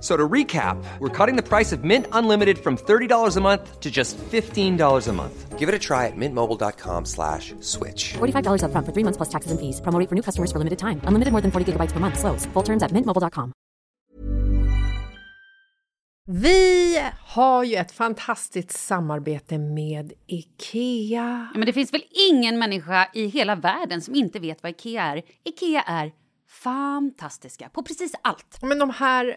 So to recap, we're cutting the price of Mint Unlimited from $30 a month to just $15 a month. Give it a try at mintmobile.com slash switch. $45 upfront for three months plus taxes and fees. Promo rate for new customers for limited time. Unlimited more than 40 gigabytes per month. Slows. Full terms at mintmobile.com. Vi har ju ett fantastiskt samarbete med IKEA. Ja, men det finns väl ingen människa i hela världen som inte vet vad IKEA är. IKEA är fantastiska på precis allt. Men de här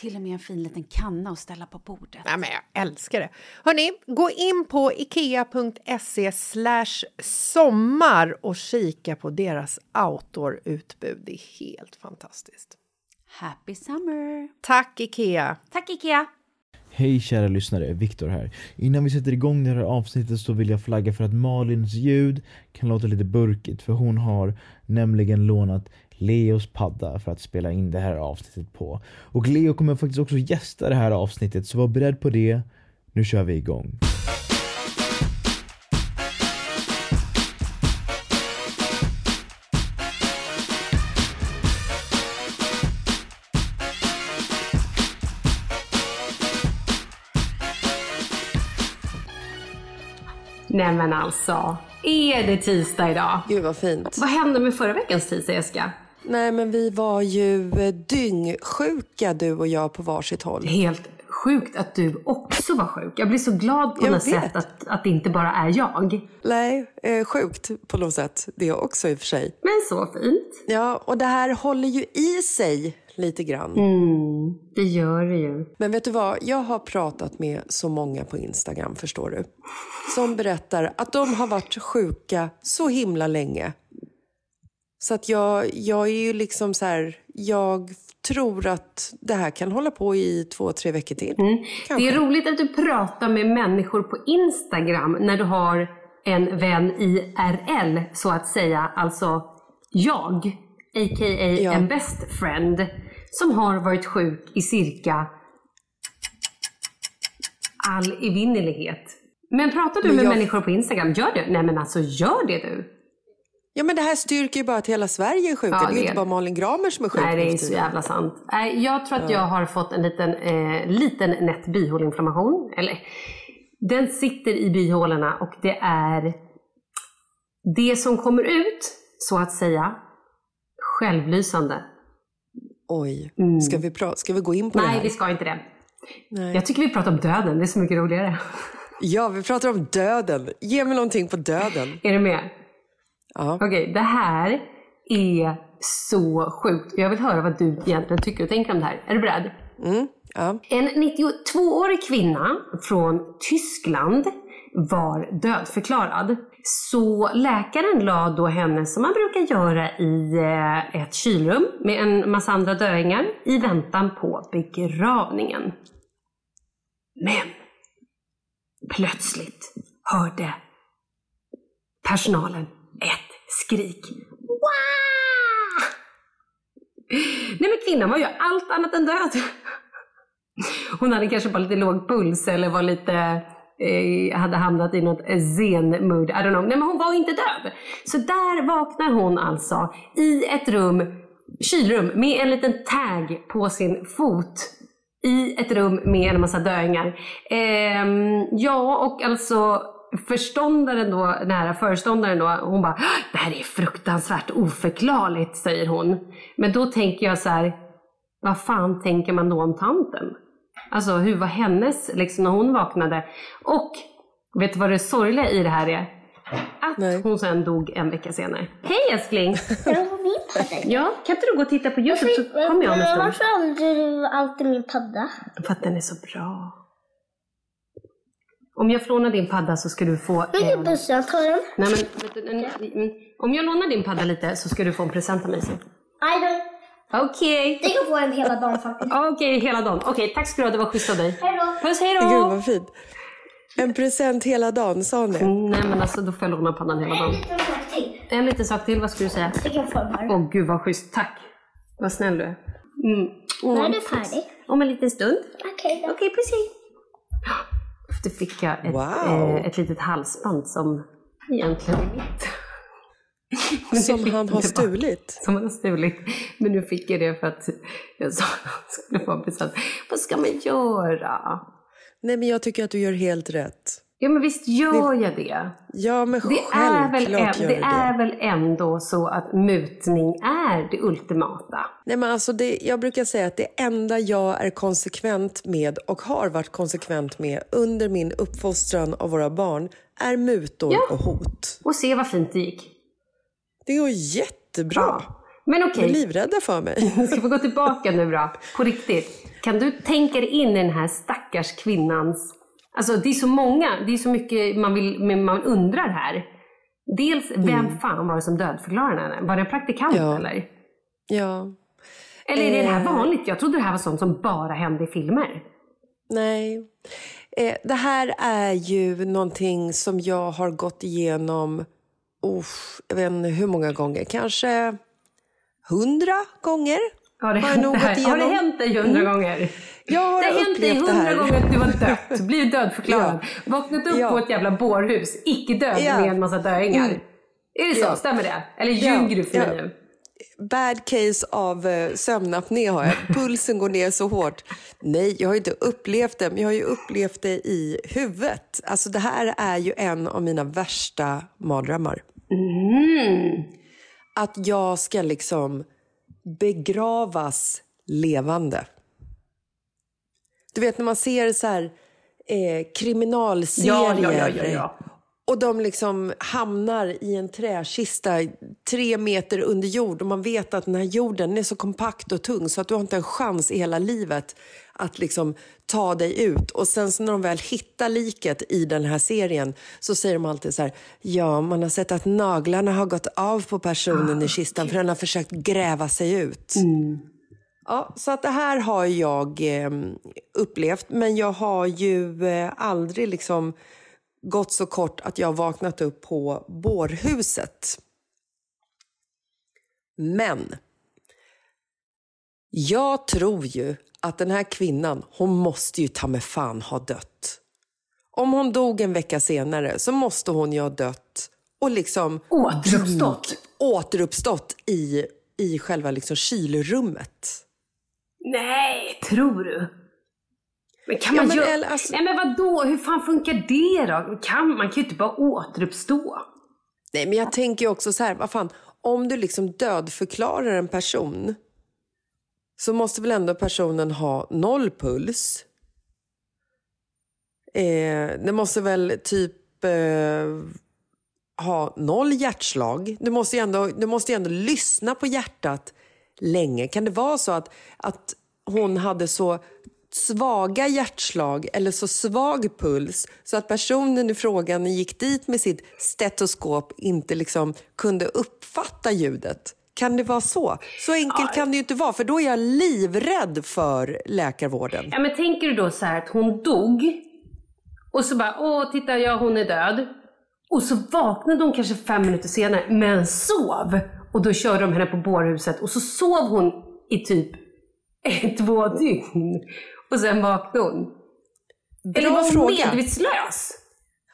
Till och med en fin liten kanna att ställa på bordet. Nej, men jag älskar det. Hörni, gå in på ikea.se sommar och kika på deras outdoor-utbud. Det är helt fantastiskt. Happy summer! Tack, Ikea! Tack Ikea! Hej kära lyssnare, Viktor här. Innan vi sätter igång det här avsnittet så vill jag flagga för att Malins ljud kan låta lite burkigt för hon har nämligen lånat Leos padda för att spela in det här avsnittet på. Och Leo kommer faktiskt också gästa det här avsnittet så var beredd på det. Nu kör vi igång. Nej men alltså, är det tisdag idag? Gud vad fint. Vad hände med förra veckans tisdag Jessica? Nej men vi var ju eh, dyngsjuka du och jag på varsitt håll. Helt sjukt att du också var sjuk. Jag blir så glad på Jag något sätt att, att det inte bara är jag. Nej, eh, sjukt på något sätt. Det också i och för sig. Men så fint. Ja, och det här håller ju i sig lite grann. Mm, det gör det ju. Men vet du vad? Jag har pratat med så många på Instagram, förstår du. Som berättar att de har varit sjuka så himla länge. Så att jag, jag är ju liksom så här, jag tror att det här kan hålla på i två, tre veckor till. Mm. Det är roligt att du pratar med människor på Instagram när du har en vän IRL, så att säga. Alltså jag, a.k.a. Ja. en best friend, som har varit sjuk i cirka all evinnerlighet. Men pratar du Men med jag- människor på Instagram? Gör du? Nej men alltså gör det du. Ja, men det här styrker ju bara att hela Sverige är sjuka. Ja, det är ju det inte bara det. Malin Gramer som är sjuk. Nej, det är så jävla sant. Nej, Jag tror att jag har fått en liten, eh, liten nätt bihåleinflammation. Eller, den sitter i bihålorna och det är det som kommer ut, så att säga, självlysande. Oj, ska, vi pra- ska vi gå in på det Mm. Nej, här? vi ska inte det. Nej. Jag tycker vi pratar om döden, det är så mycket roligare. Ja, vi pratar om döden. Ge mig någonting på döden. Är du med? Ja. Okej, det här är så sjukt. Jag vill höra vad du egentligen tycker och tänker om det här. Är du beredd? Mm. ja. En 92-årig kvinna från Tyskland var dödförklarad. Så läkaren la då henne, som man brukar göra, i eh, ett kylrum med en massa andra döingar i väntan på begravningen. Men plötsligt hörde personalen ett skrik. Nej men kvinnan var ju allt annat än död. Hon hade kanske bara lite låg puls eller var lite, eh, hade hamnat i något eh, zen-mood. I don't know. Nej men hon var inte död. Så där vaknar hon alltså i ett rum, kylrum med en liten tag på sin fot. I ett rum med en massa döingar. Ehm, ja och alltså förståndaren då, här föreståndaren då, hon bara det här är fruktansvärt oförklarligt säger hon. Men då tänker jag så här, vad fan tänker man då om tanten? Alltså hur var hennes, liksom när hon vaknade? Och vet du vad det sorgliga i det här är? Att Nej. hon sen dog en vecka senare. Hej älskling! Är det på min padda? Ja, kan inte du gå och titta på Youtube så kommer jag om en stund. Varför använder du alltid min padda? För att den är så bra. Om jag får låna din padda så ska du få... Vilken en- buss jag tar den? Nej, men, vet du, en, mm, om jag lånar din padda lite så ska du få en present av mig sen. Nej, du. Okej. Det kan få en hela dagen faktiskt. Okej, hela dagen. Okej, tack ska du ha. Det var schysst av dig. Hej då. Puss, hej Gud då! vad fint. En present hela dagen, sa hon det? Mm, Nej, men alltså då får jag låna paddan hela dagen. En sak till. En liten sak till. Vad skulle du säga? Jag kan få den här. Åh, gud vad schysst. Tack. Vad snäll du är. Mm. När är du färdig? Om en liten stund. Okej då. Okej, precis. Då fick jag ett, Wow. eh, ett litet halsband som egentligen är mitt. Som han har stulit. Som han har stulit. Men nu fick jag det för att jag sa att han skulle få en present. Vad ska man göra? Nej, men jag tycker att du gör helt rätt. Ja, men visst gör jag det. Ja, men Det är, väl, gör det det. är väl ändå så att mutning är det ultimata. Nej, men alltså det, jag brukar säga att det enda jag är konsekvent med och har varit konsekvent med under min uppfostran av våra barn är mutor Ja. och hot. Och se vad fint det gick. Det går jättebra. Ja. Men De okej, är livrädda för mig. ska vi gå tillbaka nu då? På riktigt. Kan du tänka dig in i den här stackars kvinnans... Alltså det är så många, det är så mycket man, vill, man undrar här. Dels, vem fan var det som dödförklarade henne? Var det en praktikant Ja. eller? Ja. Eller är det här Eh. vanligt? Jag trodde det här var sånt som bara hände i filmer. Nej. Eh, det här är ju någonting som jag har gått igenom, uff, jag vet inte hur många gånger, kanske hundra gånger. Har det, Har det har det hänt dig hundra gånger? Jag har Det upplevt det hundra här. gånger att du har dött, blivit dödförklarad, vaknat upp Ja. på ett jävla bårhus, icke död Ja. med en massa döingar. Mm. Är det så? Ja. Stämmer det? Eller Ja. ljuger du för mig Ja. nu? Bad case av eh, sömnapné har jag. Pulsen går ner så hårt. Nej, jag har inte upplevt det, men jag har ju upplevt det i huvudet. Alltså det här är ju en av mina värsta mardrömmar. Mm. Att jag ska liksom begravas levande. Du vet när man ser så här eh, kriminalserier. Ja, ja, ja, och de liksom hamnar i en träkista tre meter under jord. Och man vet att den här jorden är så kompakt och tung så att du har inte en chans i hela livet att liksom ta dig ut. Och sen så när de väl hittar liket i den här serien så säger de alltid så här, ja man har sett att naglarna har gått av på personen i kistan för den har försökt gräva sig ut. Ja, så att det här har jag eh, upplevt, men jag har ju eh, aldrig liksom gått så kort att jag vaknat upp på bårhuset. Men jag tror ju att den här kvinnan, hon måste ju ta med fan ha dött. Om hon dog en vecka senare så måste hon ju ha dött och liksom Återuppstått. återuppstått i, i själva liksom kylrummet. Nej, tror du? Men kan Ja, man men göra... eller, alltså- Nej men vadå, hur fan funkar det då? Kan, man kan ju inte bara återuppstå. Nej, men jag tänker ju också så här, vad fan, om du liksom dödförklarar en person så måste väl ändå personen ha noll puls? Eh, det måste väl typ eh, ha noll hjärtslag? Du måste, ju ändå, du måste ju ändå lyssna på hjärtat länge. Kan det vara så att, att hon hade så svaga hjärtslag eller så svag puls så att personen i frågan gick dit med sitt stetoskop inte liksom kunde uppfatta ljudet? Kan det vara så? Så enkelt kan det ju inte vara, för då är jag livrädd för läkarvården. Ja men tänker du då så här att hon dog och så bara, åh titta ja hon är död. Och så vaknade hon kanske fem minuter senare men sov. Och då körde de henne på bårhuset och så sov hon i typ två dygn. Och sen vaknade hon. Eller var hon fråga. medvetslös?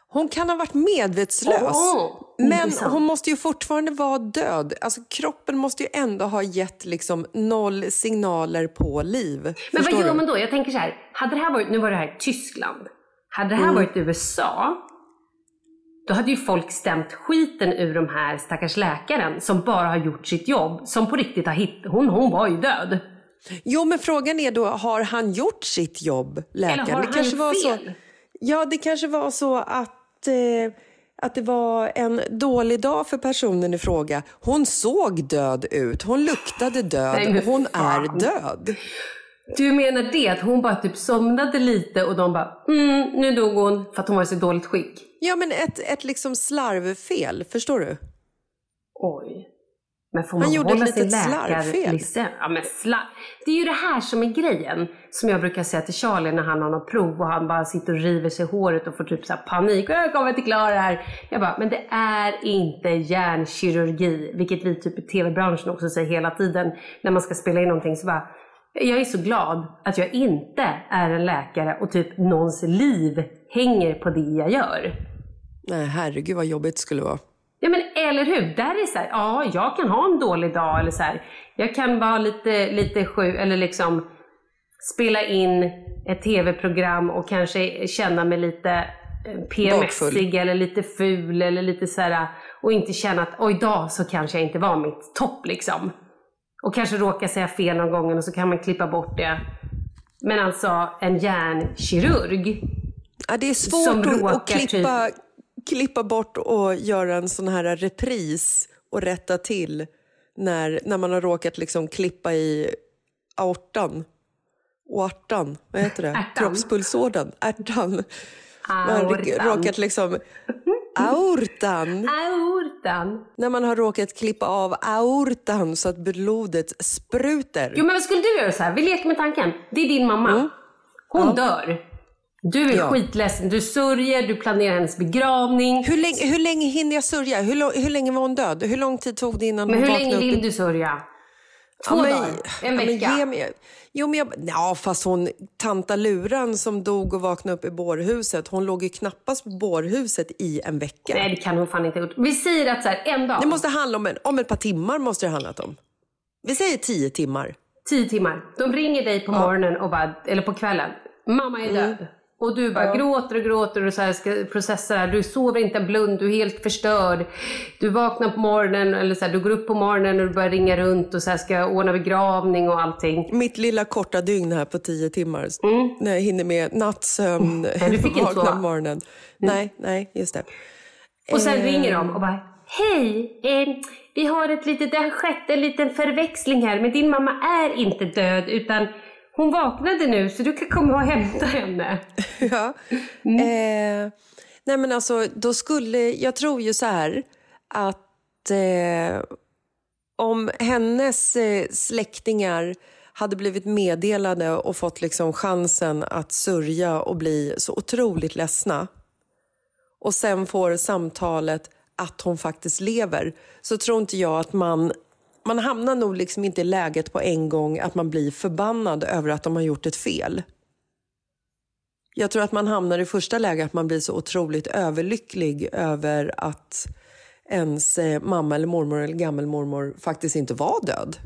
Hon kan ha varit medvetslös, Åh, men intressant. hon måste ju fortfarande vara död. Alltså, kroppen måste ju ändå ha gett liksom noll signaler på liv. Men Förstår vad gör man då? Jag tänker så här, hade det här varit, nu var det här Tyskland. Hade det här Mm. varit USA, då hade ju folk stämt skiten ur de här stackars läkaren som bara har gjort sitt jobb, som på riktigt har hittat, hon, hon var ju död. Jo, men frågan är då, har han gjort sitt jobb, läkaren? Eller har det han kanske var så, fel? Ja, det kanske var så att, eh, att det var en dålig dag för personen i fråga. Hon såg död ut, hon luktade död Nej, och hon fan. är död. Du menar det, att hon bara typ somnade lite och de bara, mm, nu dog hon för att hon var i så dåligt skick. Ja, men ett, ett liksom slarvfel, förstår du? Oj. Men får Han man gjorde hålla ett slarvfel. läkarlicens? Ja, men slar... Det är ju det här som är grejen. Som jag brukar säga till Charlie när han har något prov och han bara sitter och river sig i håret och får typ så panik. Jag kommer inte klara det här. Jag bara, men det är inte hjärnkirurgi. Vilket vi typ i tv-branschen också säger hela tiden. När man ska spela in någonting så bara, jag är så glad att jag inte är en läkare och typ någons liv hänger på det jag gör. Nej, herregud vad jobbigt det skulle vara. Ja men eller hur, där är så här, ja jag kan ha en dålig dag eller så här, jag kan vara lite, lite sjuk eller liksom spela in ett tv-program och kanske känna mig lite eh, PMSig eller lite ful eller lite så här och inte känna att oj idag så kanske jag inte var mitt topp liksom. Och kanske råka säga fel någon gång och så kan man klippa bort det. Men alltså en hjärnkirurg, Ja, det är Som svårt att, råkar att klippa, klippa bort och göra en sån här repris och rätta till när, när man har råkat liksom klippa i aortan. Oartan, vad heter det? Ärtan. Kroppspulsådern, ärtan. Man har råkat liksom... Aortan! aortan. När man har råkat klippa av aortan så att blodet spruter. Jo men vad skulle du göra så här? Vi leker med tanken. Det är din mamma. Hon dör. Du är Mm. Ja. skitledsen. Du sörjer, du planerar hennes begravning. Hur länge, hur länge hinner jag sörja? Hur, hur länge var hon död? Hur lång tid tog det innan Men hon hur vaknade länge upp? i- vill du sörja? Två Ja, men- dagar? En ja, men vecka? ge mig- Jo, men jag, ja, fast hon, tanta Luran som dog och vaknade upp i bårhuset, hon låg ju knappast på bårhuset i en vecka. Nej det kan hon fan inte ha gjort. Vi säger att så här, en dag, Det måste handla om, en, om ett par timmar. måste det ha handlat om. Vi säger tio timmar. tio timmar. De ringer dig på morgonen och bara, eller på kvällen. Mamma är Mm. Och du bara gråter och gråter och så här ska processa det här. Du sover inte en blund, du är helt förstörd. Du vaknar på morgonen, eller så här, du går upp på morgonen och du börjar ringa runt och så här ska ordna begravning och allting. Mitt lilla korta dygn här på tio timmar. När jag hinner med nattsömn, Mm. du fick inte vakna på morgonen. Nej, nej, just det. Och sen Eh, ringer de och bara Hej! Eh, vi har ett litet, det har skett en liten förväxling här men din mamma är inte död utan hon vaknade nu så du kan komma och hämta henne. Ja. Mm. Eh, nej men alltså, då skulle, jag tror ju så här att eh, om hennes eh, släktingar hade blivit meddelade och fått liksom chansen att sörja och bli så otroligt ledsna och sen får samtalet att hon faktiskt lever så tror inte jag att man man hamnar nog liksom inte i läget på en gång att man blir förbannad över att de har gjort ett fel. Jag tror att man hamnar i första läget att man blir så otroligt överlycklig över att ens eh, mamma eller mormor eller gammelmormor faktiskt inte var död.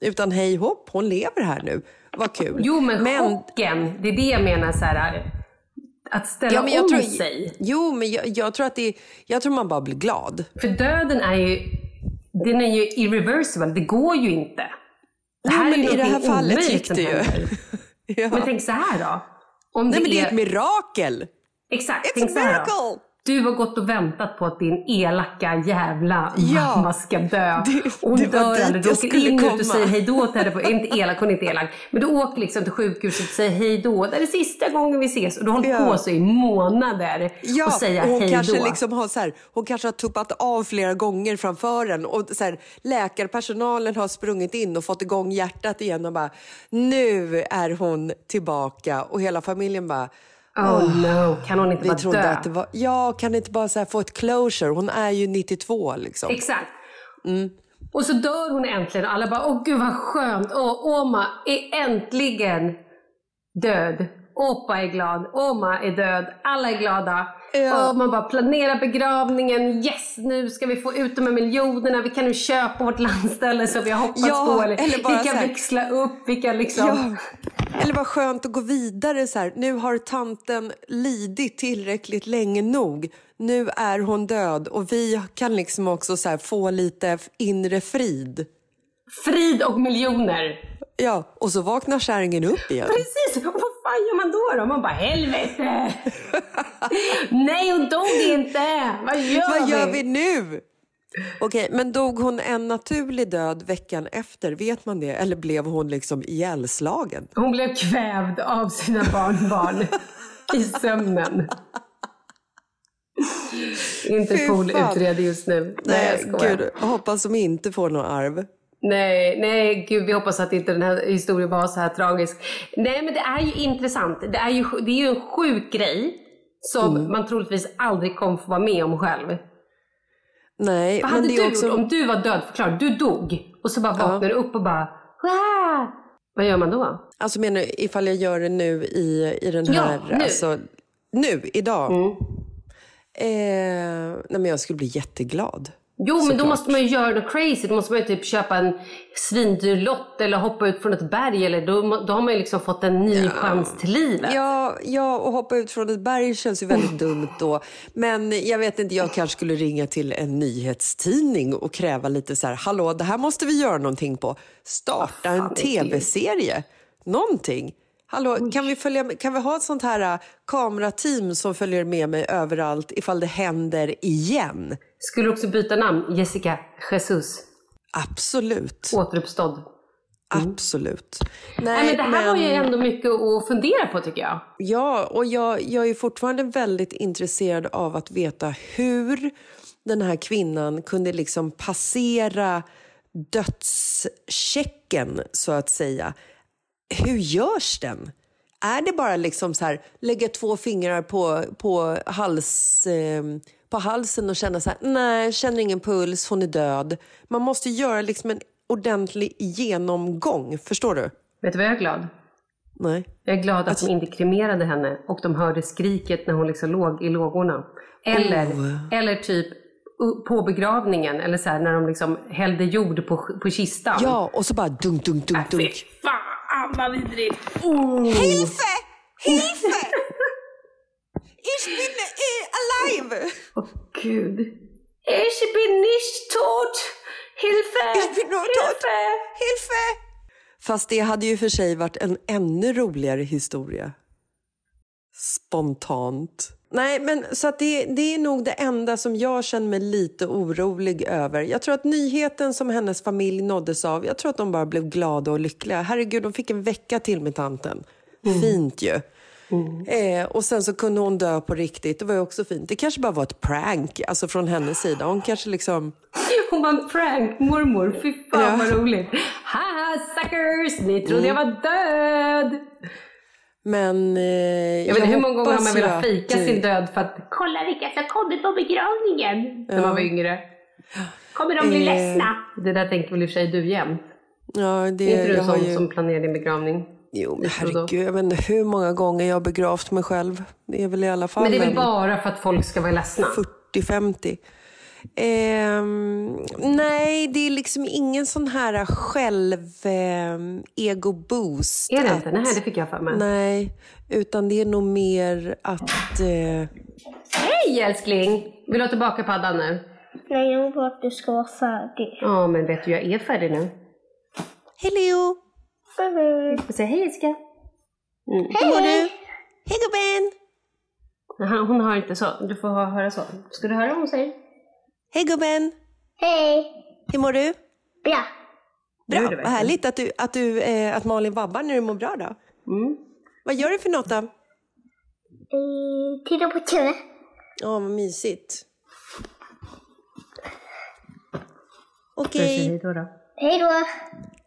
Utan hej hopp, hon lever här nu. Vad kul. Jo, men, chocken, det är det jag menar så här. Att ställa men jag om tror, sig. Jo, men jag, jag tror att det, jag tror man bara blir glad. För döden är ju, den är ju irreversible, det går ju inte. Det Nej, här men är i det här fallet gick det ju. Ja. Men tänk så här då. Om Nej, men det är ett mirakel! Exakt, It's tänk a miracle! Du har gått och väntat på att din elaka jävla Ja. mamma ska dö. Det- hon det dör aldrig. Du åker in ut komma. och säger hej då till henne. På, inte elak, hon är inte elak. Men du åker liksom till sjukhuset och säger hej då. Det är det sista gången vi ses. Och du har hållit Ja. på så i månader Ja, och säga och hon hej kanske, då. liksom har så här, hon kanske har tuppat av flera gånger framför en och så här, läkarpersonalen har sprungit in och fått igång hjärtat igen och bara nu är hon tillbaka och hela familjen bara Oh no, kan hon inte vi bara trodde dö? att det var, ja kan inte bara få ett closure, hon är ju 92 liksom. Exakt. Mm. Och så dör hon äntligen alla bara, åh gud vad skönt. Åh, Oma är äntligen död. Oppa är glad, Oma är död, alla är glada. Ja. Och man bara planerar begravningen, yes nu ska vi få ut de här miljonerna, vi kan nu köpa vårt landställe som vi har hoppats Ja, på. Eller, eller bara vi kan här- växla upp, vi kan liksom... Ja. Eller vad skönt att gå vidare så här. Nu har tanten lidit tillräckligt länge nog. Nu är hon död och vi kan liksom också så här få lite inre frid. Frid och miljoner. Ja, och så vaknar kärringen upp igen. Precis! Och vad fan gör man då? då? Man bara, helvete! Nej, hon dog inte! Vad gör Vad gör vi nu? Okej, men dog hon en naturlig död veckan efter? Vet man det? Eller blev hon liksom ihjälslagen? Hon blev kvävd av sina barnbarn i sömnen. Fy fan. utreder just nu. Nej, jag skojar. gud, hoppas de inte får något arv. Nej, nej, gud vi hoppas att inte den här historien var så här tragisk. Nej, men det är ju intressant. Det är ju, det är ju en sjuk grej som Mm. man troligtvis aldrig kommer få vara med om själv. Nej, Vad men hade det du också... gjort om du var död? Förklara, du dog och så bara vaknar du upp och bara "Wah!" Vad gör man då? Alltså menar du ifall jag gör det nu i, i den Ja, här... nu. Alltså, nu, idag? Mm. Eh, nej men jag skulle bli jätteglad. Jo, men då måste man ju göra något crazy. Då måste man ju typ köpa en svindyr lott eller hoppa ut från ett berg. Eller då, då har man ju liksom fått en ny chans till livet. Ja, ja, och hoppa ut från ett berg känns ju väldigt dumt då. Men jag vet inte, jag kanske skulle ringa till en nyhetstidning och kräva lite så här, hallå, det här måste vi göra någonting på. Starta en det är tv-serie. Någonting. Hallå, kan vi, följa, kan vi ha ett sånt här äh, kamerateam som följer med mig överallt ifall det händer igen? Skulle du också byta namn? Jessica Jesus. Absolut. Återuppstådd. Absolut. Nej, men det här var ju ändå mycket att fundera på tycker jag. Ja, och jag, jag är fortfarande väldigt intresserad av att veta hur den här kvinnan kunde liksom passera dödschecken, så att säga. Hur görs den? Är det bara liksom så här, lägga två fingrar på, på, hals, eh, på halsen och känna så här, nej, känner ingen puls, hon är död. Man måste göra liksom en ordentlig genomgång, förstår du? Vet du vad jag är glad? Nej. Jag är glad att de inte kremerade henne och de hörde skriket när hon liksom låg i lågorna. Eller, eller typ på begravningen, eller så här, när de liksom hällde jord på, på kistan. Ja, och så bara dunk, dunk, dunk, Fy dunk. fan vad vidrigt! Oh. Hilfe! Hilfe! Ich bin eh, alive! Åh gud. Ich bin nicht tot! Hilfe! Ich bin nur tot! Hilfe! Fast det hade ju för sig varit en ännu roligare historia. Spontant. Nej, men så att det, det är nog det enda som jag känner mig lite orolig över. Jag tror att nyheten som hennes familj nåddes av, jag tror att de bara blev glada och lyckliga. Herregud, de fick en vecka till med tanten. Fint ju. Eh, och sen så kunde hon dö på riktigt. Det var ju också fint. Det kanske bara var ett prank, alltså från hennes sida. Hon kanske liksom... Hon var prank mormor. Fy fan Ja. vad roligt. Haha suckers! Ni trodde jag var död! Men eh, Jag vet inte hur många gånger har man velat att, fejka eh, sin död för att kolla vilka som kommer på begravningen. När man var yngre. Kommer de bli Eh. ledsna? Det där tänker väl i och för sig du jämt. Ja, det, är inte du sån ju... som planerar din begravning? Jo, men då. herregud, jag vet inte hur många gånger jag har begravt mig själv. Det är väl i alla fall Men det är väl bara för att folk ska vara ledsna? 40-50. Ehm, nej, det är liksom ingen sån här själv-ego-boost. Är det inte? Nej, det fick jag för mig. Nej, utan det är nog mer att... Eh, Hej älskling! Vill du ha tillbaka paddan nu? Nej, jag vill att du ska vara färdig. Ja, men vet du, jag är färdig nu. Hej Leo! Får säga hej älskar. Mm. Hur mår du? Hej gubben! Hon har inte så. Du får ha- höra så. Ska du höra vad hon säger? Hej gubben! Hej! Hur mår du? Bra. Gör Bra, du vad verkligen. härligt att, du, att, du, eh, att Malin vabbar när du mår bra då. Mm. Vad gör du för något då? Eh, titta på TV. Ja, vad mysigt. Du Okej. hej då då? Hej då.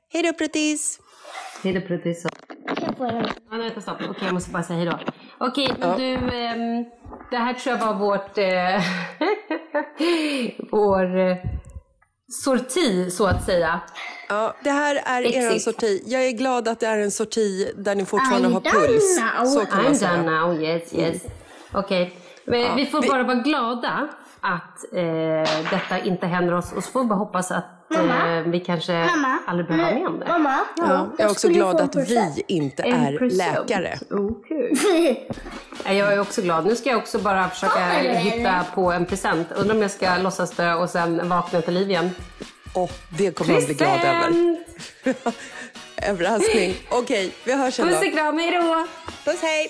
Hej då Pruttis! Hej då Pruttis. Jag får den. Ja, vänta, stopp. Okej, jag måste bara säga hej då. Okej, men du, ehm, det här tror jag var vårt, eh, vår eh, sorti så att säga. Ja, det här är Exit. er sorti. Jag är glad att det är en sorti där ni fortfarande I'm har done puls. now. Så kan man I'm säga. done now, yes, yes. Okej, men vi får vi- bara vara glada att eh, detta inte händer oss och så får vi bara hoppas att Mamma? eh, vi kanske Mamma? aldrig behöver vara med om det. Mamma? Ja, jag är också glad att vi inte är läkare. Okej. Ja, Jag är också glad. Nu ska jag också bara försöka hitta på en present. Undrar om jag ska låtsas dö och sen vakna till liv igen. Och det kommer man bli glad över. Överraskning. Okej, vi hörs sen Puss och då. kram, hejdå! Puss, hej!